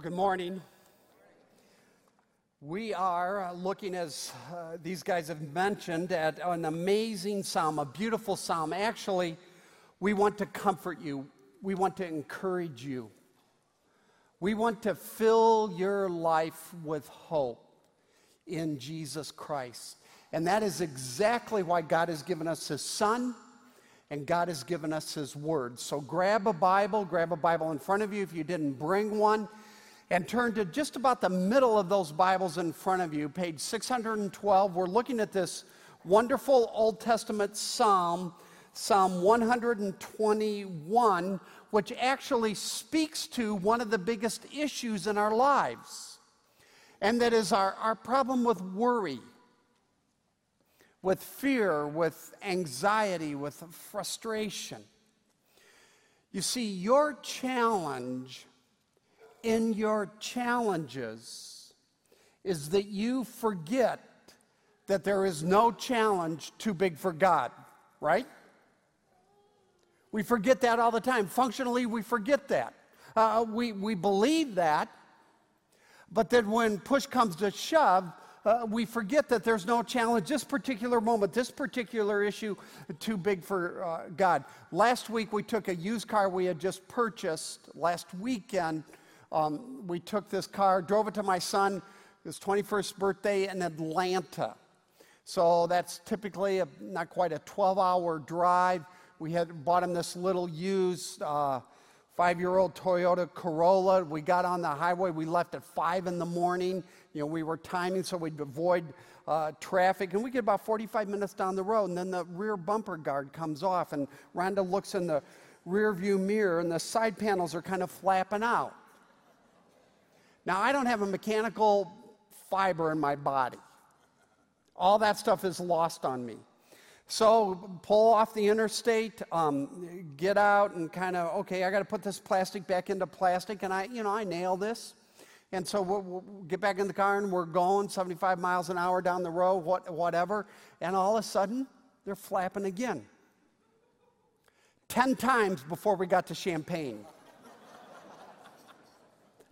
Well, good morning. We are uh, looking, as uh, these guys have mentioned, at an amazing psalm, a beautiful psalm. Actually, we want to comfort you, we want to encourage you, we want to fill your life with hope in Jesus Christ. And that is exactly why God has given us His Son and God has given us His Word. So grab a Bible, grab a Bible in front of you if you didn't bring one and turn to just about the middle of those Bibles in front of you, page 612. We're looking at this wonderful Old Testament psalm, Psalm 121, which actually speaks to one of the biggest issues in our lives, and that is our, our problem with worry. With fear, with anxiety, with frustration. You see, your challenge in your challenges is that you forget that there is no challenge too big for God, right? We forget that all the time. Functionally, we forget that. Uh, we, we believe that, but then when push comes to shove, uh, we forget that there's no challenge, this particular moment, this particular issue, too big for uh, God. Last week, we took a used car we had just purchased last weekend um, we took this car, drove it to my son, his 21st birthday in Atlanta. So that's typically a, not quite a 12 hour drive. We had bought him this little used uh, five year old Toyota Corolla. We got on the highway. We left at 5 in the morning. You know, we were timing so we'd avoid uh, traffic. And we get about 45 minutes down the road, and then the rear bumper guard comes off, and Rhonda looks in the rear view mirror, and the side panels are kind of flapping out. Now, I don't have a mechanical fiber in my body. All that stuff is lost on me. So pull off the interstate, um, get out, and kind of okay. I got to put this plastic back into plastic, and I, you know, I nail this. And so we'll, we'll, get back in the car, and we're going 75 miles an hour down the road, what, whatever. And all of a sudden, they're flapping again. Ten times before we got to Champaign.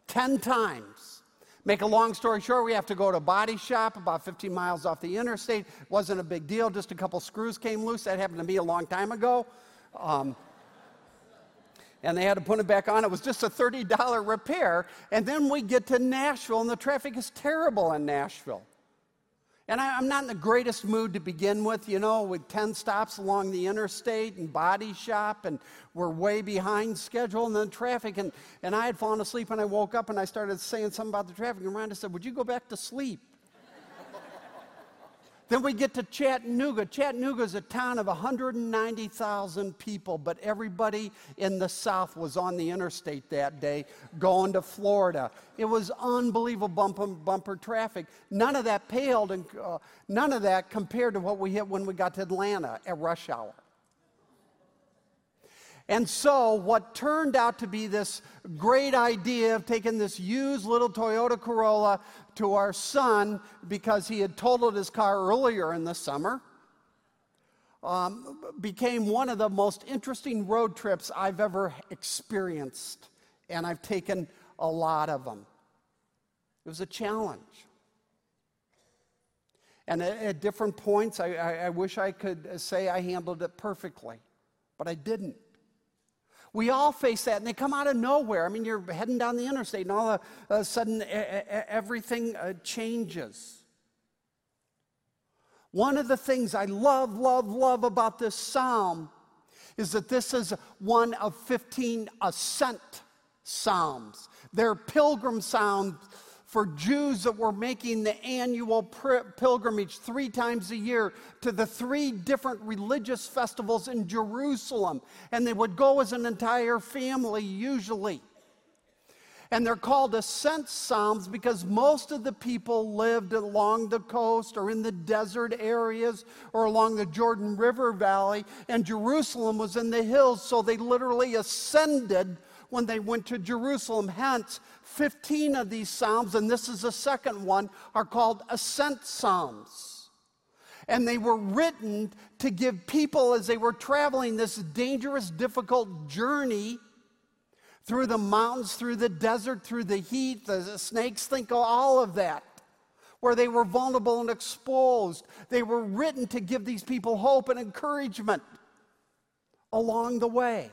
10 times. Make a long story short, we have to go to a body shop about 15 miles off the interstate. It Wasn't a big deal, just a couple screws came loose. That happened to me a long time ago. Um, and they had to put it back on. It was just a $30 repair. And then we get to Nashville, and the traffic is terrible in Nashville. And I, am not in the greatest mood to begin with, you know, with 10 stops along the interstate and body shop, and we're way behind schedule and then traffic. And, and I had fallen asleep, and I woke up and I started saying something about the traffic. And Rhonda said, Would you go back to sleep? Then we get to Chattanooga. Chattanooga is a town of 190,000 people, but everybody in the South was on the interstate that day going to Florida. It was unbelievable bumper, bumper traffic. None of that paled, and uh, none of that compared to what we hit when we got to Atlanta at rush hour. And so, what turned out to be this great idea of taking this used little Toyota Corolla to our son because he had totaled his car earlier in the summer um, became one of the most interesting road trips I've ever experienced. And I've taken a lot of them. It was a challenge. And at, at different points, I, I, I wish I could say I handled it perfectly, but I didn't. We all face that, and they come out of nowhere. I mean, you're heading down the interstate, and all of a sudden, everything uh, changes. One of the things I love, love, love about this psalm is that this is one of 15 ascent psalms. They're pilgrim psalms for Jews that were making the annual pilgrimage three times a year to the three different religious festivals in Jerusalem. And they would go as an entire family, usually. And they're called ascent psalms because most of the people lived along the coast or in the desert areas or along the Jordan River Valley, and Jerusalem was in the hills, so they literally ascended when they went to Jerusalem. Hence, 15 of these Psalms, and this is the second one, are called ascent Psalms. And they were written to give people, as they were traveling this dangerous, difficult journey through the mountains, through the desert, through the heat, the snakes, think of all of that, where they were vulnerable and exposed. They were written to give these people hope and encouragement along the way.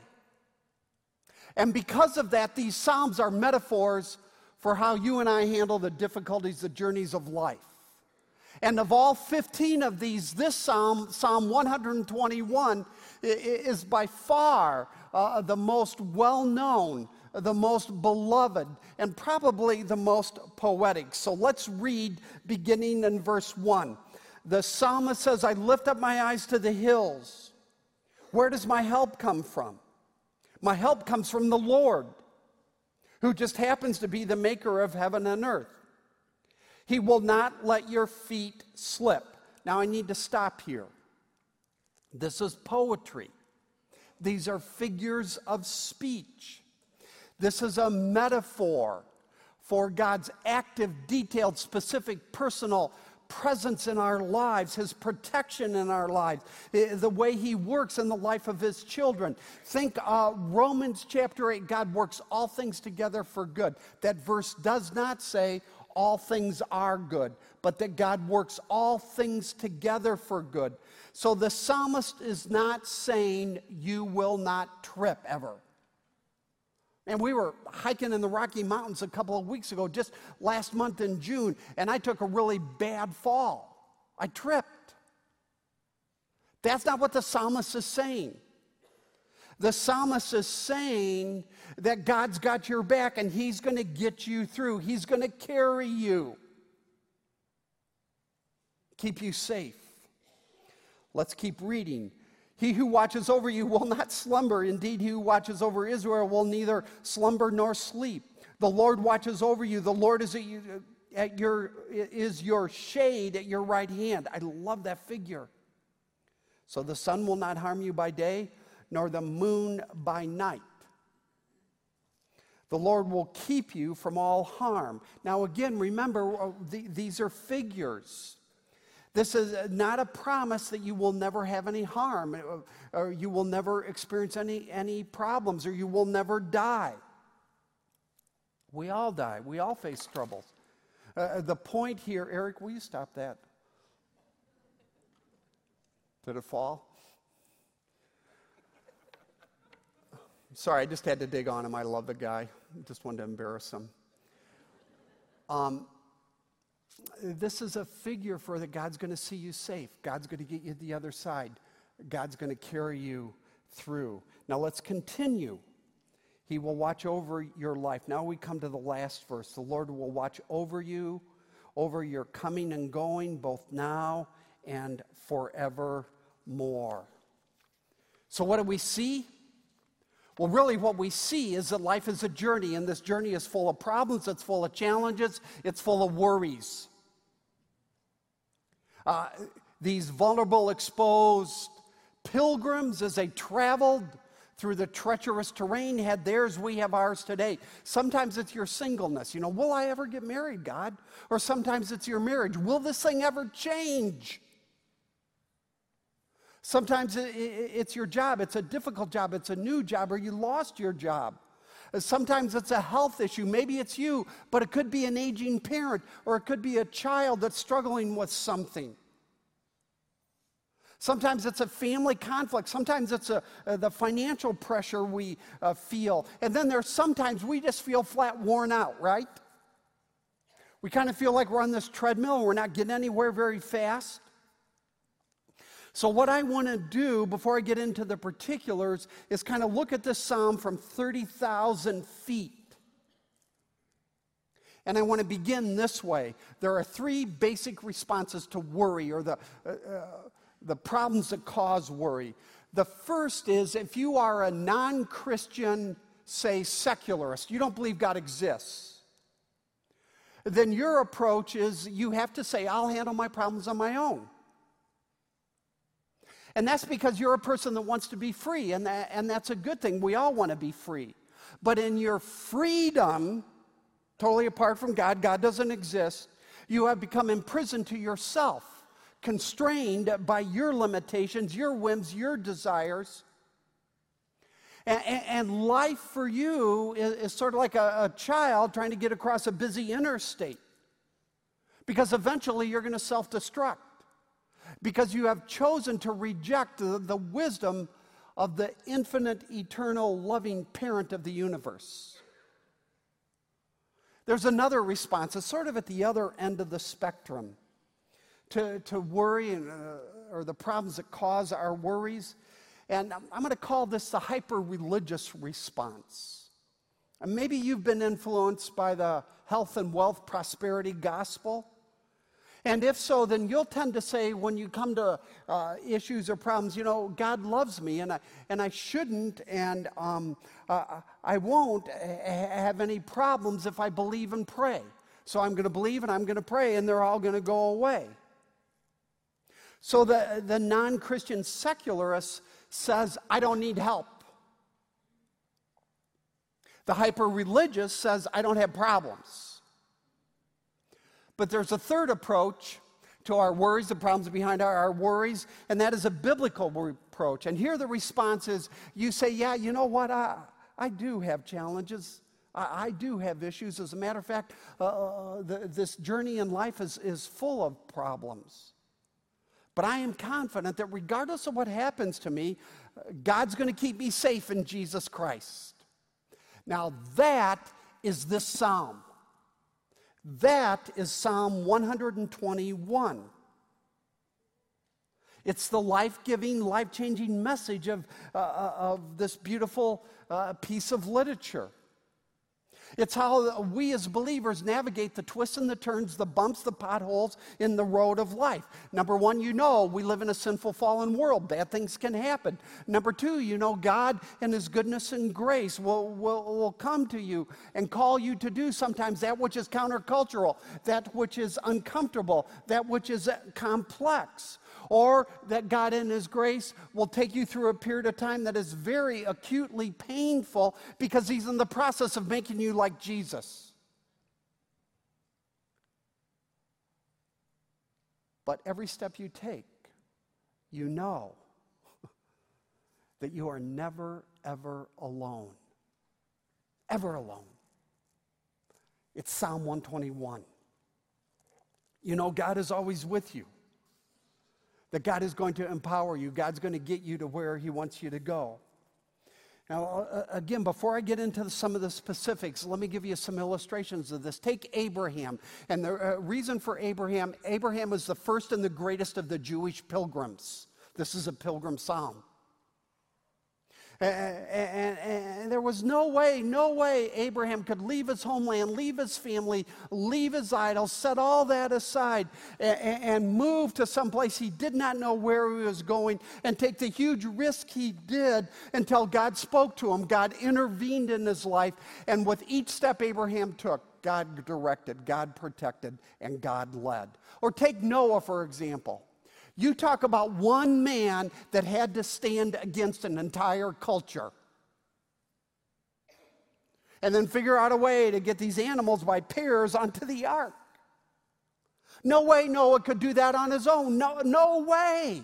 And because of that, these Psalms are metaphors for how you and I handle the difficulties, the journeys of life. And of all 15 of these, this Psalm, Psalm 121, is by far uh, the most well known, the most beloved, and probably the most poetic. So let's read beginning in verse 1. The psalmist says, I lift up my eyes to the hills. Where does my help come from? My help comes from the Lord, who just happens to be the maker of heaven and earth. He will not let your feet slip. Now, I need to stop here. This is poetry. These are figures of speech. This is a metaphor for God's active, detailed, specific, personal presence in our lives, His protection in our lives, the way He works in the life of His children. Think uh, Romans chapter 8 God works all things together for good. That verse does not say all things are good, but that God works all things together for good. So the psalmist is not saying you will not trip ever. And we were hiking in the Rocky Mountains a couple of weeks ago, just last month in June, and I took a really bad fall. I tripped. That's not what the psalmist is saying. The psalmist is saying that God's got your back and He's going to get you through, He's going to carry you, keep you safe. Let's keep reading. He who watches over you will not slumber. Indeed, he who watches over Israel will neither slumber nor sleep. The Lord watches over you. The Lord is you, at your, is your shade at your right hand. I love that figure. So the sun will not harm you by day, nor the moon by night. The Lord will keep you from all harm. Now, again, remember, uh, these are figures. This is not a promise that you will never have any harm, uh, or you will never experience any, any problems, or you will never die. We all die, we all face troubles. Uh, uh, the point here, Eric, will you stop that? Did it fall? Sorry, I just had to dig on him. I love the guy. Just wanted to embarrass him. Um, this is a figure for that God's going to see you safe. God's going to get you to the other side. God's going to carry you through. Now let's continue. He will watch over your life. Now we come to the last verse. The Lord will watch over you, over your coming and going, both now and forevermore. So, what do we see? Well, really, what we see is that life is a journey, and this journey is full of problems, it's full of challenges, it's full of worries. Uh, these vulnerable, exposed pilgrims, as they traveled through the treacherous terrain, had theirs, we have ours today. Sometimes it's your singleness. You know, will I ever get married, God? Or sometimes it's your marriage. Will this thing ever change? Sometimes it's your job. It's a difficult job. It's a new job, or you lost your job. Sometimes it's a health issue. Maybe it's you, but it could be an aging parent or it could be a child that's struggling with something. Sometimes it's a family conflict. Sometimes it's a, uh, the financial pressure we uh, feel. And then there's sometimes we just feel flat worn out, right? We kind of feel like we're on this treadmill we're not getting anywhere very fast. So, what I want to do before I get into the particulars is kind of look at this psalm from 30,000 feet. And I want to begin this way. There are three basic responses to worry or the, uh, uh, the problems that cause worry. The first is if you are a non Christian, say secularist, you don't believe God exists, then your approach is you have to say, I'll handle my problems on my own. And that's because you're a person that wants to be free, and, that, and that's a good thing. We all want to be free. But in your freedom, totally apart from God, God doesn't exist, you have become imprisoned to yourself, constrained by your limitations, your whims, your desires. And, and life for you is, is sort of like a, a child trying to get across a busy interstate. Because eventually you're going to self destruct. Because you have chosen to reject the, the wisdom of the infinite, eternal, loving parent of the universe. There's another response, it's sort of at the other end of the spectrum to, to worry and, uh, or the problems that cause our worries. And I'm going to call this the hyper religious response. And maybe you've been influenced by the health and wealth prosperity gospel. And if so, then you'll tend to say when you come to uh, issues or problems, you know, God loves me and I, and I shouldn't and um, uh, I won't have any problems if I believe and pray. So I'm going to believe and I'm going to pray and they're all going to go away. So the, the non Christian secularist says, I don't need help. The hyper religious says, I don't have problems. But there's a third approach to our worries, the problems behind our, our, worries, and that is a biblical approach. And here the response is you say, Yeah, you know what? I, I do have challenges. I, I do have issues. As a matter of fact, uh, uh the, this journey in life is, is full of problems. But I am confident that regardless of what happens to me, God's going to keep me safe in Jesus Christ. Now, that is this psalm. That is Psalm 121. It's the life giving, life changing message of, uh, uh, of this beautiful uh, piece of literature. It's how we as believers navigate the twists and the turns, the bumps, the potholes in the road of life. Number one, you know we live in a sinful, fallen world. Bad things can happen. Number two, you know God and His goodness and grace will, will, will come to you and call you to do sometimes that which is countercultural, that which is uncomfortable, that which is complex or that God in His grace will take you through a period of time that is very acutely painful because He's in the process of making you like Jesus. But every step you take, you know that you are never, ever alone. Ever alone. It's Psalm 121. You know, God is always with you that God is going to empower you, God's going to get you to where He wants you to go. Now, uh, uh, again, before I get into some of the specifics, let me give you some illustrations of this. Take Abraham. And the uh, reason for Abraham Abraham was the first and the greatest of the Jewish pilgrims. This is a pilgrim psalm. And, and, and, there was no way, no way Abraham could leave his homeland, leave his family, leave his idols, set all that aside, and, and move to someplace he did not know where he was going, and take the huge risk he did until God spoke to him. God intervened in his life, and with each step Abraham took, God directed, God protected, and God led. Or take Noah, for example. You talk about one man that had to stand against an entire culture. And then figure out a way to get these animals by pairs onto the ark. No way Noah could do that on his own. No, no way.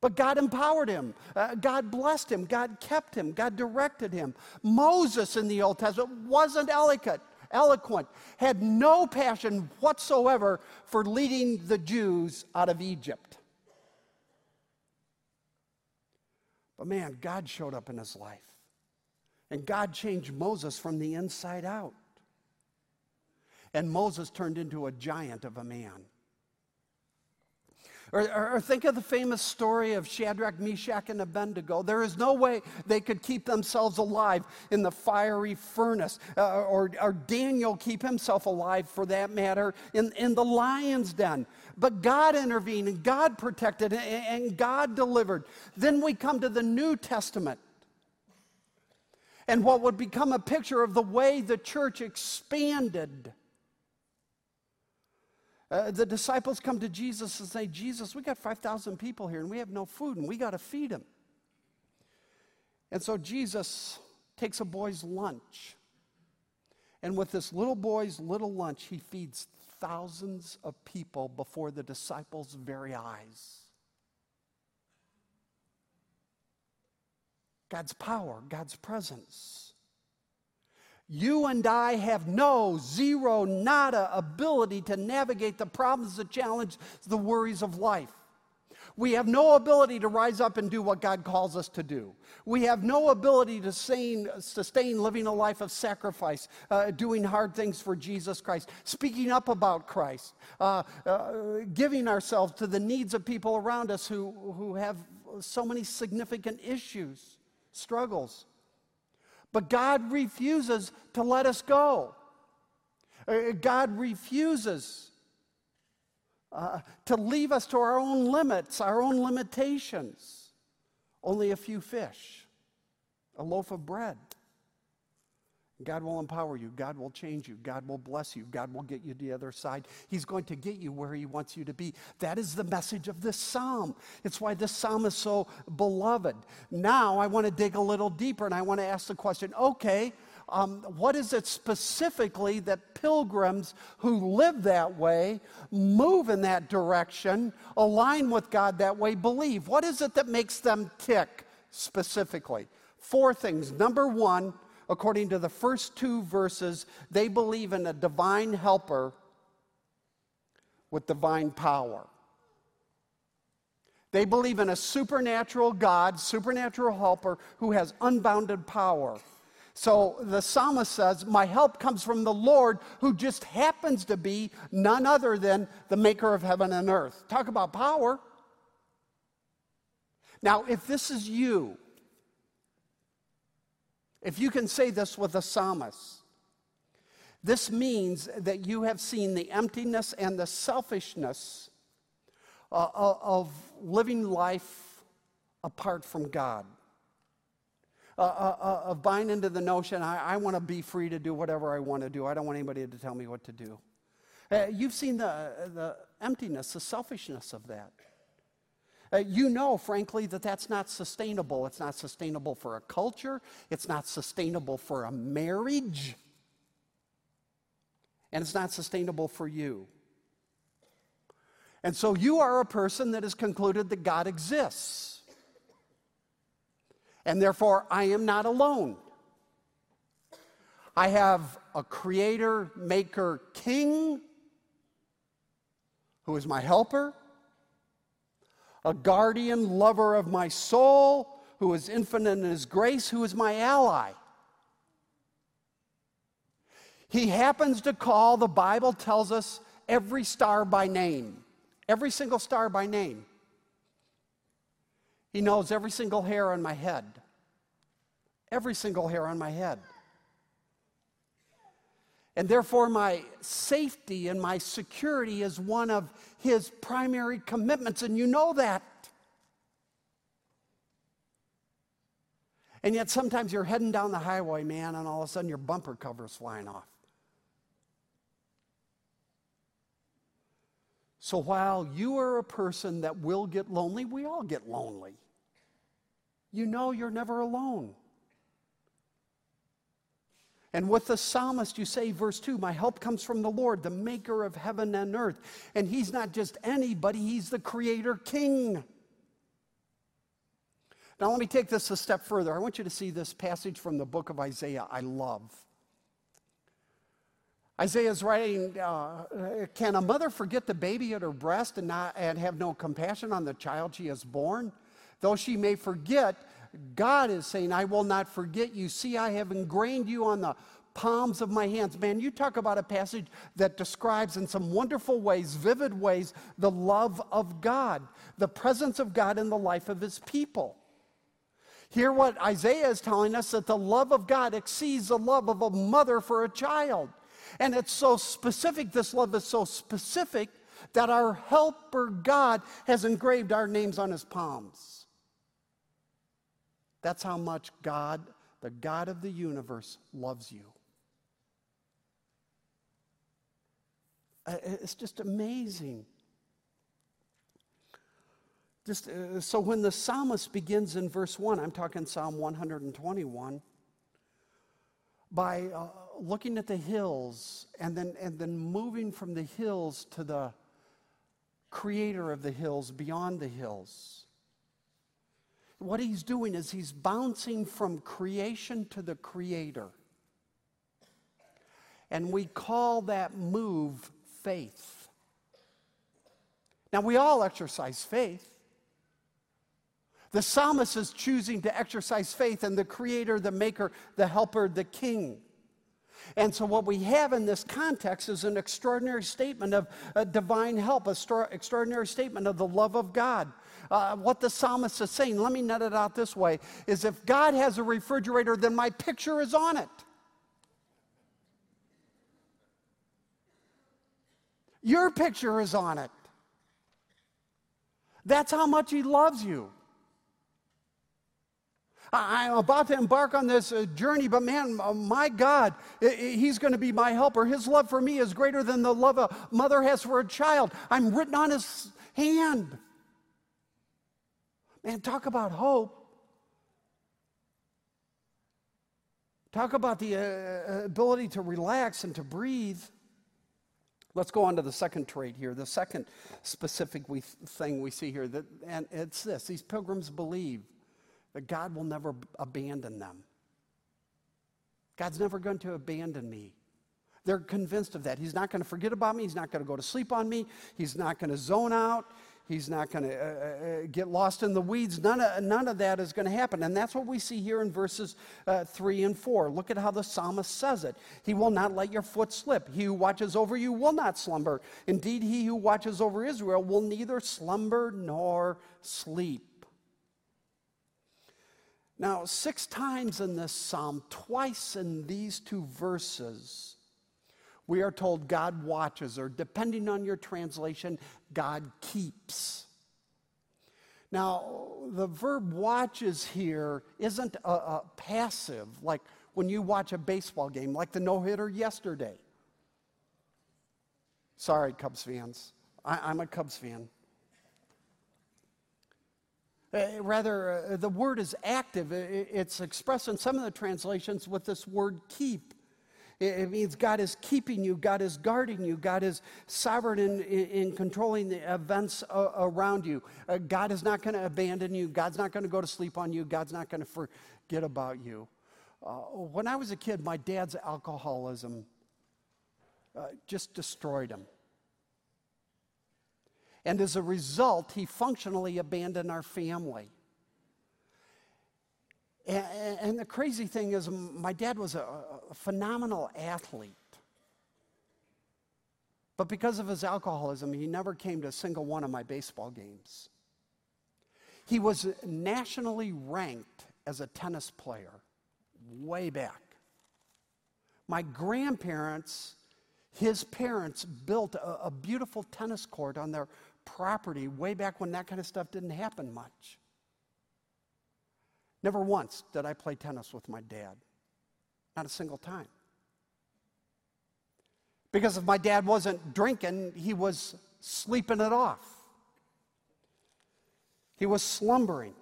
But God empowered him. Uh, God blessed him. God kept him. God directed him. Moses in the Old Testament wasn't eloquent eloquent, had no passion whatsoever for leading the Jews out of Egypt. But man, God showed up in his life. And God changed Moses from the inside out. And Moses turned into a giant of a man. Or, or, think of the famous story of Shadrach, Meshach, and Abednego. There is no way they could keep themselves alive in the fiery furnace, uh, or, or Daniel keep himself alive, for that matter, in, in the lion's den. But God intervened, and God protected, and, and God delivered. Then we come to the New Testament. And what would become a picture of the way the church expanded uh, the disciples come to Jesus and say, Jesus, we got 5,000 people here and we have no food and we got to feed them. And so Jesus takes a boy's lunch. And with this little boy's little lunch, he feeds thousands of people before the disciples' very eyes. God's power, God's presence. You and I have no, zero, nada ability to navigate the problems, the challenges, the worries of life. We have no ability to rise up and do what God calls us to do. We have no ability to sustain, sustain living a life of sacrifice, uh, doing hard things for Jesus Christ, speaking up about Christ, uh, uh, giving ourselves to the needs of people around us who, who have so many significant issues, struggles. But God refuses to let us go. Uh, God refuses uh, to leave us to our own limits, our own limitations. Only a few fish, a loaf of bread. God will empower you. God will change you. God will bless you. God will get you to the other side. He's going to get you where He wants you to be. That is the message of this psalm. It's why this psalm is so beloved. Now, I want to dig a little deeper and I want to ask the question okay, um, what is it specifically that pilgrims who live that way, move in that direction, align with God that way, believe? What is it that makes them tick specifically? Four things. Number one, according to the first two verses, they believe in a divine helper with divine power. They believe in a supernatural God, supernatural helper who has unbounded power. So the psalmist says, My help comes from the Lord, who just happens to be none other than the maker of heaven and earth. Talk about power. Now, if this is you, if you can say this with a psalmist, this means that you have seen the emptiness and the selfishness uh, of living life apart from God. Uh, uh, uh, of buying into the notion I, I want to be free to do whatever I want to do. I don't want anybody to tell me what to do. You've seen the, the emptiness, the selfishness of that. Uh, you know, frankly, that that's not sustainable. It's not sustainable for a culture, it's not sustainable for a marriage, and it's not sustainable for you. And so you are a person that has concluded that God exists and therefore I am not alone. I have a creator, maker, king who is my helper, a guardian, lover of my soul who is infinite in his grace, who is my ally. He happens to call, the Bible tells us, every star by name, every single star by name. He knows every single hair on my head. Every single hair on my head. And therefore, my safety and my security is one of his primary commitments, and you know that. And yet, sometimes you're heading down the highway, man, and all of a sudden your bumper cover's flying off. So, while you are a person that will get lonely, we all get lonely you know you're never alone. And with the psalmist, you say, verse 2, My help comes from the Lord, the maker of heaven and earth. And he's not just anybody, he's the creator king. Now, let me take this a step further. I want you to see this passage from the book of Isaiah I love. Isaiah is writing, uh, Can a mother forget the baby at her breast and, not, and have no compassion on the child she has born? Though she may forget, God is saying, I will not forget you. See, I have ingrained you on the palms of my hands. Man, you talk about a passage that describes in some wonderful ways, vivid ways, the love of God, the presence of God in the life of his people. Hear what Isaiah is telling us that the love of God exceeds the love of a mother for a child. And it's so specific, this love is so specific that our helper God has engraved our names on his palms. That's how much God, the God of the universe, loves you. It's just amazing. Just, uh, so when the psalmist begins in verse 1, I'm talking Psalm 121, by uh, looking at the hills and then, and then moving from the hills to the creator of the hills beyond the hills what he's doing is he's bouncing from creation to the creator. And we call that move faith. Now, we all exercise faith. The psalmist is choosing to exercise faith in the creator, the maker, the helper, the king. And so, what we have in this context is an extraordinary statement of uh, divine help, an extraordinary statement of the love of God. Uh, what the psalmist is saying, let me net it out this way, is if God has a refrigerator, then my picture is on it. Your picture is on it. That's how much He loves you. I'm about to embark on this uh, journey, but man, my God, He's going to be my helper. His love for me is greater than the love a mother has for a child. I'm written on His hand. Man, talk about hope. Talk about the uh, ability to relax and to breathe. Let's go on to the second trait here, the second specific we, thing we see here. That, and it's this these pilgrims believe that God will never abandon them. God's never going to abandon me. They're convinced of that. He's not going to forget about me. He's not going to go to sleep on me. He's not going to zone out. He's not going to uh, uh, uh, get lost in the weeds. None of, none of that is going to happen. And that's what we see here in verses uh, 3 and 4. Look at how the psalmist says it. He will not let your foot slip. He who watches over you will not slumber. Indeed, he who watches over Israel will neither slumber nor sleep. Now, six times in this psalm, twice in these two verses, we are told God watches, or depending on your translation, God keeps. Now, the verb watches here isn't a, a passive, like when you watch a baseball game, like the no hitter yesterday. Sorry, Cubs fans. I, I'm a Cubs fan. Uh, rather, uh, the word is active. It's expressed in some of the translations with this word keep. It means God is keeping you, God is guarding you, God is sovereign in, in, in controlling the events around you. Uh, God is not going to abandon you, God's not going to go to sleep on you, God's not going to forget about you. Uh, when I was a kid, my dad's alcoholism uh, just destroyed him. And as a result, he functionally abandoned our family. And, the crazy thing is, my dad was a, a phenomenal athlete. But because of his alcoholism, he never came to a single one of my baseball games. He was nationally ranked as a tennis player way back. My grandparents, his parents, built a, a beautiful tennis court on their property way back when that kind of stuff didn't happen much. Never once did I play tennis with my dad. Not a single time. Because if my dad wasn't drinking, he was sleeping it off. He was slumbering.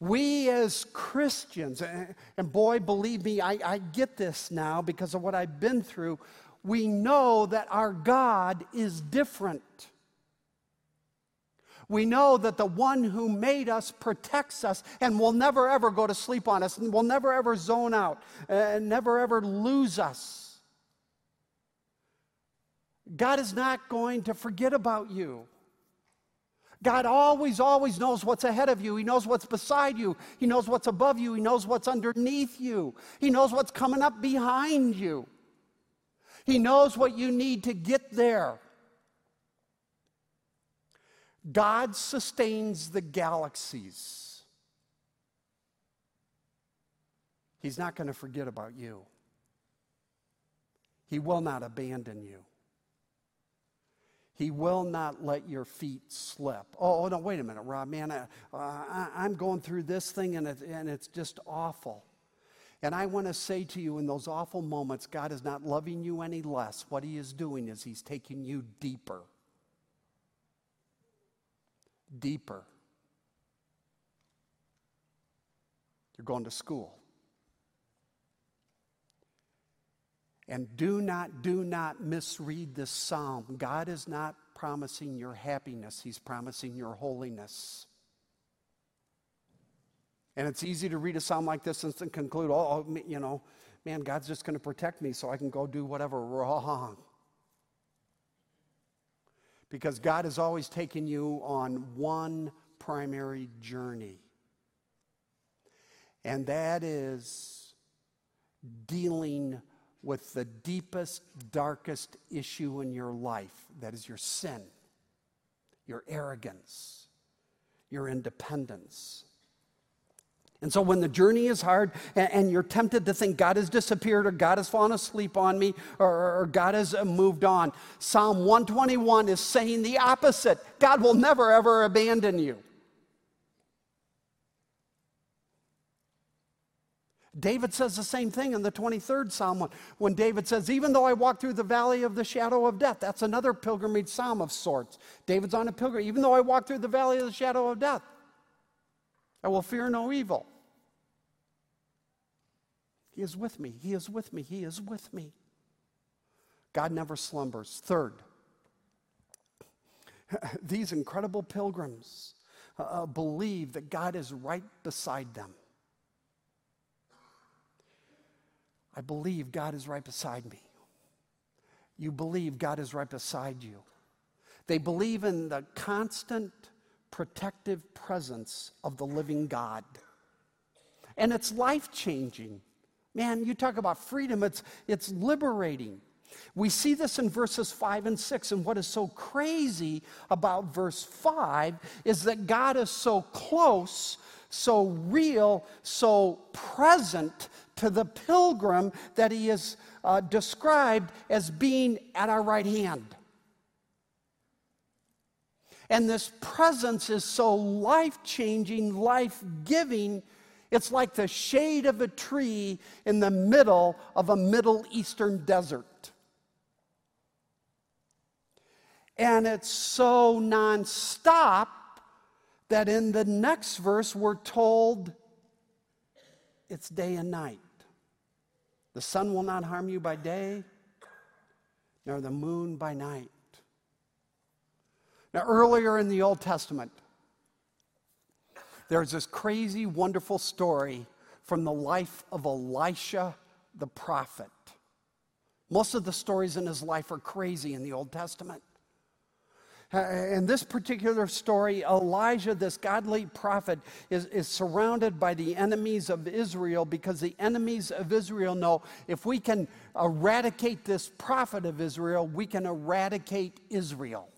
We as Christians, and boy, believe me, I, I, get this now because of what I've been through we know that our God is different. We know that the one who made us protects us and will never ever go to sleep on us and will never ever zone out and never ever lose us. God is not going to forget about you. God always, always knows what's ahead of you. He knows what's beside you. He knows what's above you. He knows what's underneath you. He knows what's coming up behind you. He knows what you need to get there. God sustains the galaxies. He's not going to forget about you. He will not abandon you. He will not let your feet slip. Oh, oh no, wait a minute, Rob, man, I, am going through this thing and, it, and it's just awful. And I want to say to you in those awful moments, God is not loving you any less. What He is doing is He's taking you deeper. Deeper. You're going to school. And do not, do not misread this psalm. God is not promising your happiness, He's promising your holiness. And it's easy to read a psalm like this and conclude, oh, oh you know, man, God's just going to protect me so I can go do whatever wrong. Because God has always taken you on one primary journey, and that is dealing with the deepest, darkest issue in your life that is your sin, your arrogance, your independence. And so, when the journey is hard and, you're tempted to think God has disappeared or God has fallen asleep on me or, or God has uh, moved on, Psalm 121 is saying the opposite God will never, ever abandon you. David says the same thing in the 23rd Psalm when David says, Even though I walk through the valley of the shadow of death, that's another pilgrimage psalm of sorts. David's on a pilgrimage, Even though I walk through the valley of the shadow of death, I will fear no evil. He is with me. He is with me. He is with me. God never slumbers. Third, these incredible pilgrims uh, uh, believe that God is right beside them. I believe God is right beside me. You believe God is right beside you. They believe in the constant protective presence of the living God. And it's life changing. Man, you talk about freedom, it's, it's liberating. We see this in verses 5 and 6. And what is so crazy about verse 5 is that God is so close, so real, so present to the pilgrim that he is uh, described as being at our right hand. And this presence is so life changing, life giving. It's like the shade of a tree in the middle of a Middle Eastern desert. And it's so nonstop that in the next verse we're told it's day and night. The sun will not harm you by day, nor the moon by night. Now, earlier in the Old Testament, there's this crazy, wonderful story from the life of Elisha the prophet. Most of the stories in his life are crazy in the Old Testament. In this particular story, Elijah, this godly prophet, is, is surrounded by the enemies of Israel because the enemies of Israel know if we can eradicate this prophet of Israel, we can eradicate Israel.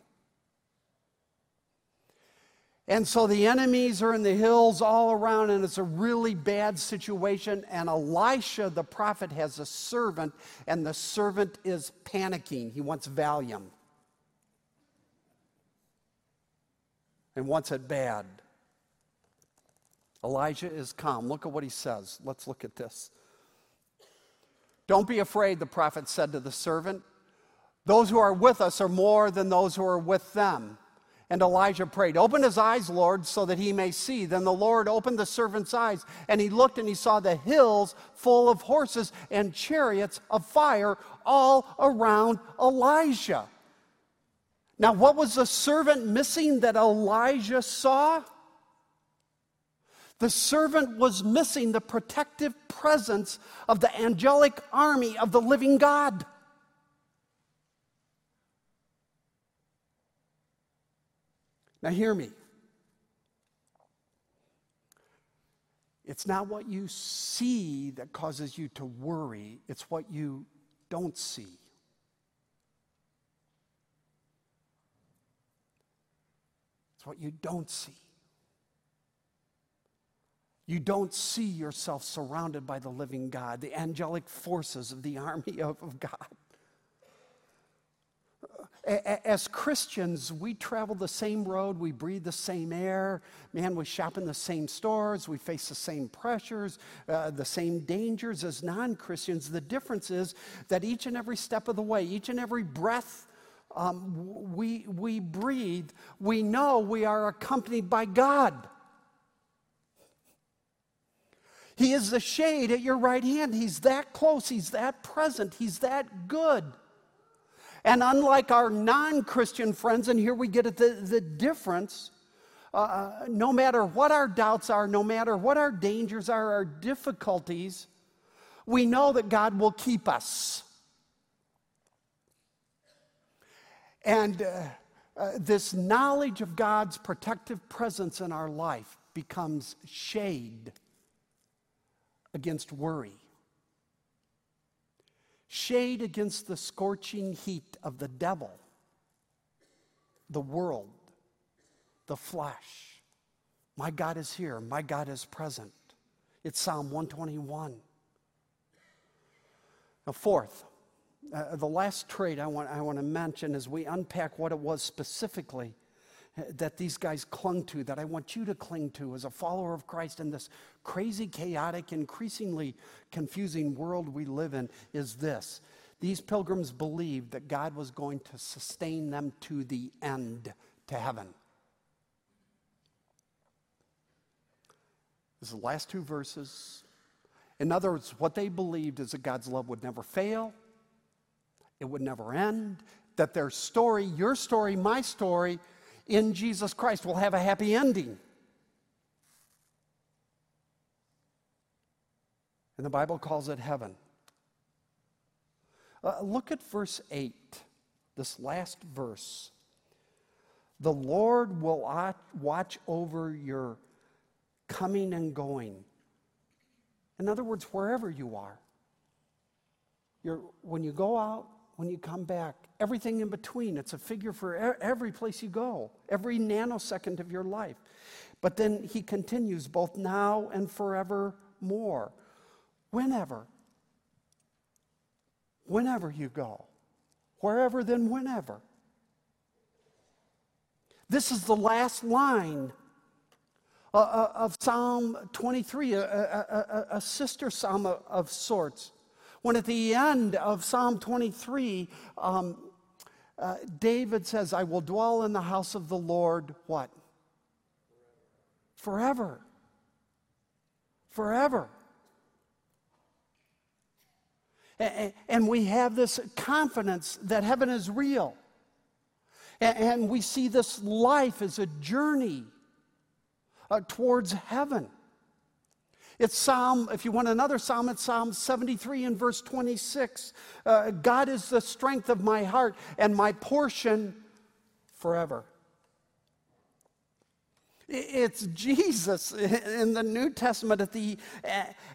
And so the enemies are in the hills all around, and it's a really bad situation. And Elisha, the prophet, has a servant, and the servant is panicking. He wants Valium. and wants it bad. Elijah is calm. Look at what he says. Let's look at this. Don't be afraid, the prophet said to the servant. Those who are with us are more than those who are with them. And Elijah prayed, Open his eyes, Lord, so that he may see. Then the Lord opened the servant's eyes, and he looked and he saw the hills full of horses and chariots of fire all around Elijah. Now, what was the servant missing that Elijah saw? The servant was missing the protective presence of the angelic army of the living God. Now, hear me. It's not what you see that causes you to worry, it's what you don't see. It's what you don't see. You don't see yourself surrounded by the living God, the angelic forces of the army of, God. As Christians, we travel the same road, we breathe the same air. Man, we shop in the same stores, we face the same pressures, uh, the same dangers as non Christians. The difference is that each and every step of the way, each and every breath um, we, we breathe, we know we are accompanied by God. He is the shade at your right hand. He's that close. He's that present. He's that good. And unlike our non Christian friends, and here we get at the, the difference, uh, uh, no matter what our doubts are, no matter what our dangers are, our difficulties, we know that God will keep us. And uh, uh, this knowledge of God's protective presence in our life becomes shade against worry, shade against the scorching heat of the devil, the world, the flesh. My God is here, my God is present. It's Psalm 121. Now, fourth, uh, the last trait I want, I want to mention as we unpack what it was specifically that these guys clung to, that I want you to cling to as a follower of Christ in this crazy, chaotic, increasingly confusing world we live in, is this. These pilgrims believed that God was going to sustain them to the end, to heaven. This is the last two verses. In other words, what they believed is that God's love would never fail, it would never end, that their story, your story, my story, in Jesus Christ will have a happy ending. And the Bible calls it heaven. Uh, look at verse 8, this last verse. The Lord will watch over your coming and going. In other words, wherever you are. You're, when you go out, when you come back, everything in between. It's a figure for every place you go, every nanosecond of your life. But then he continues, both now and forevermore. Whenever. Whenever you go. Wherever, then whenever. This is the last line uh, uh of Psalm 23, a, sister psalm of sorts. When at the end of Psalm 23, um, uh, David says, I will dwell in the house of the Lord, what? Forever. Forever. And we have this confidence that heaven is real. And we see this life as a journey uh, towards heaven. It's Psalm, if you want another Psalm, it's Psalm 73 and verse 26. Uh, God is the strength of my heart and my portion forever. It's Jesus in the New Testament at the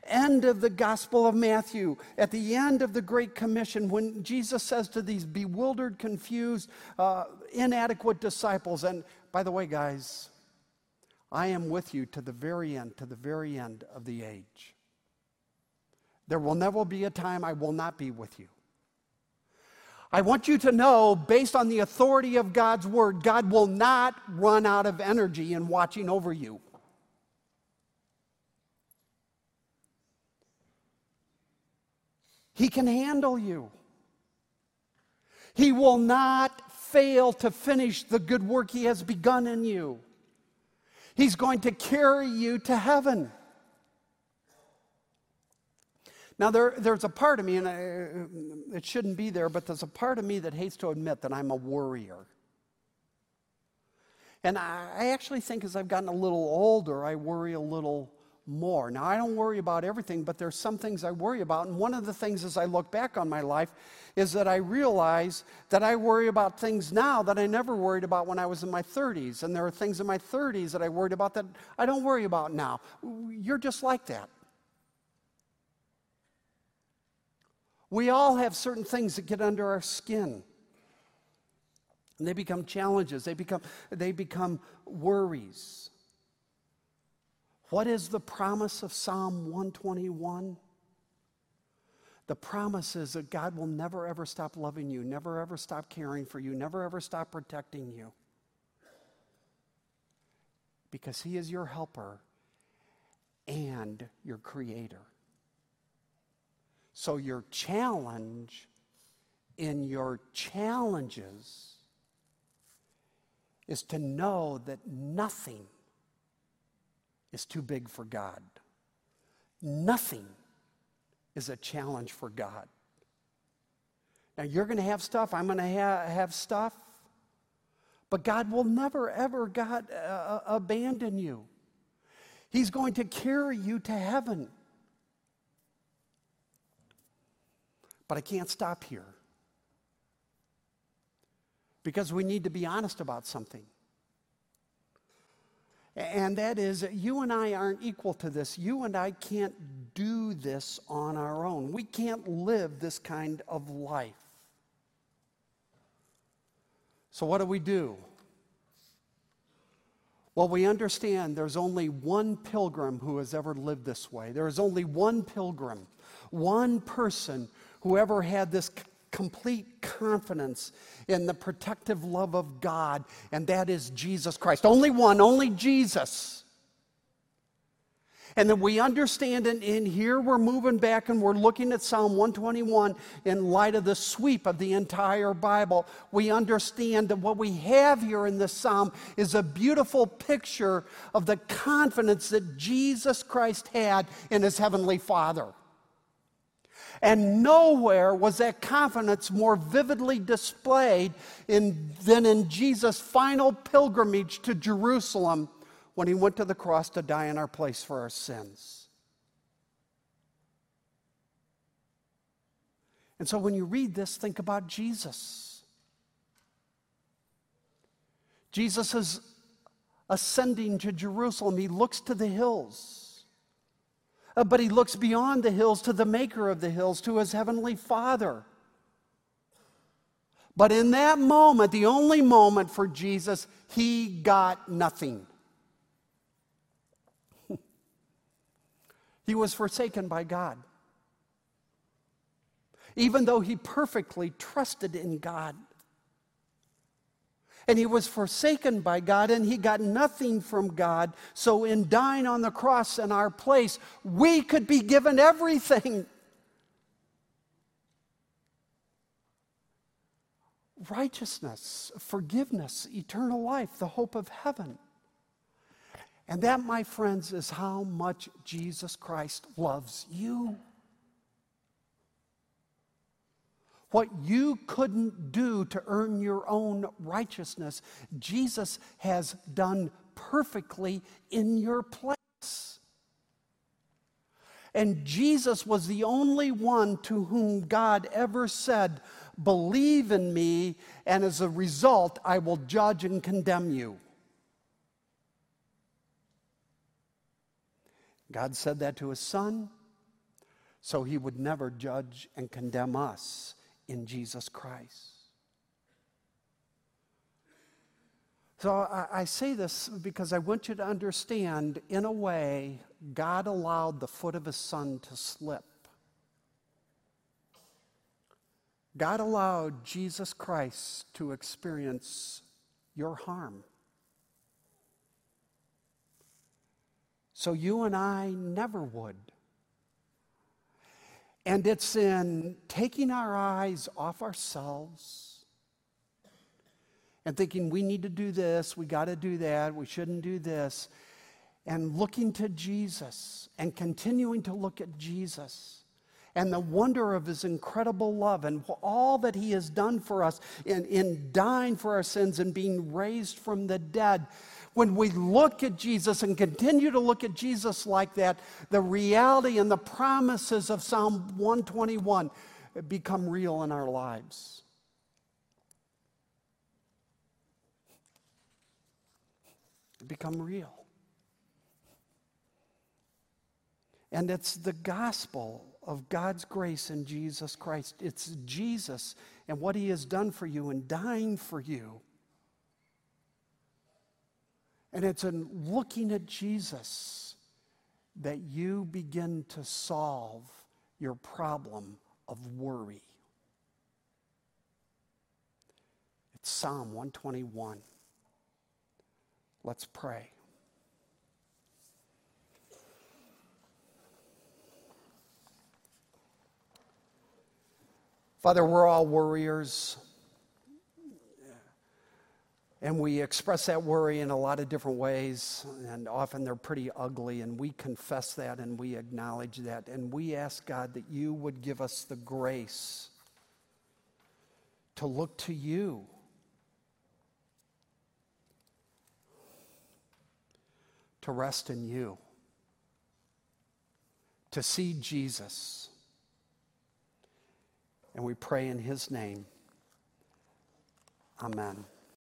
end of the Gospel of Matthew, at the end of the Great Commission, when Jesus says to these bewildered, confused, uh, inadequate disciples, and by the way, guys, I am with you to the very end, to the very end of the age. There will never be a time I will not be with you. I want you to know, based on the authority of God's word, God will not run out of energy in watching over you. He can handle you. He will not fail to finish the good work He has begun in you. He's going to carry you to heaven. Now, there, there's a part of me, and I, it shouldn't be there, but there's a part of me that hates to admit that I'm a worrier. And I, I actually think as I've gotten a little older, I worry a little more. Now, I don't worry about everything, but there's some things I worry about. And one of the things as I look back on my life is that I realize that I worry about things now that I never worried about when I was in my 30s. And there are things in my 30s that I worried about that I don't worry about now. You're just like that. We all have certain things that get under our skin. And they become challenges, they become, they become worries. What is the promise of Psalm 121? The promise is that God will never ever stop loving you, never ever stop caring for you, never ever stop protecting you. Because He is your helper and your creator. So, your challenge in your challenges is to know that nothing is too big for God. Nothing is a challenge for God. Now, you're going to have stuff, I'm going to ha- have stuff, But God will never, ever, God, uh, uh, abandon you. He's going to carry you to heaven. But I can't stop here. Because we need to be honest about something. And that is, you and I aren't equal to this. You and I can't do this on our own. We can't live this kind of life. So, what do we do? Well, we understand there's only one pilgrim who has ever lived this way. There is only one pilgrim, one person who ever had this complete confidence in the protective love of God, and that is Jesus Christ. Only one, only Jesus. And then we understand, and, and here we're moving back and we're looking at Psalm 121 in light of the sweep of the entire Bible. We understand that what we have here in this psalm is a beautiful picture of the confidence that Jesus Christ had in his heavenly Father. And nowhere was that confidence more vividly displayed in, than in Jesus' final pilgrimage to Jerusalem when he went to the cross to die in our place for our sins. And so when you read this, think about Jesus. Jesus is ascending to Jerusalem. He looks to the hills. Uh, but he looks beyond the hills to the maker of the hills, to his heavenly Father. But in that moment, the only moment for Jesus, he got nothing. He was forsaken by God. Even though he perfectly trusted in God. And he was forsaken by God and he got nothing from God. So, in dying on the cross in our place, we could be given everything. Righteousness, forgiveness, eternal life, the hope of heaven. And that, my friends, is how much Jesus Christ loves you. What you couldn't do to earn your own righteousness, Jesus has done perfectly in your place. And Jesus was the only one to whom God ever said, Believe in me, and as a result, I will judge and condemn you. God said that to his son, so he would never judge and condemn us in Jesus Christ. So I, I, say this because I want you to understand, in a way, God allowed the foot of his son to slip. God allowed Jesus Christ to experience your harm. So you and I never would. And it's in taking our eyes off ourselves and thinking we need to do this, we got to do that, we shouldn't do this, and looking to Jesus and continuing to look at Jesus and the wonder of his incredible love and all that he has done for us in, in dying for our sins and being raised from the dead when we look at Jesus and continue to look at Jesus like that, the reality and the promises of Psalm 121 become real in our lives. become real. And it's the gospel of God's grace in Jesus Christ. It's Jesus and what he has done for you and dying for you and it's in looking at Jesus that you begin to solve your problem of worry. It's Psalm 121. Let's pray. Father, we're all worriers. And we express that worry in a lot of different ways, and often they're pretty ugly. And we confess that and we acknowledge that. And we ask God that you would give us the grace to look to you. To rest in you, to see Jesus. And we pray in his name. Amen.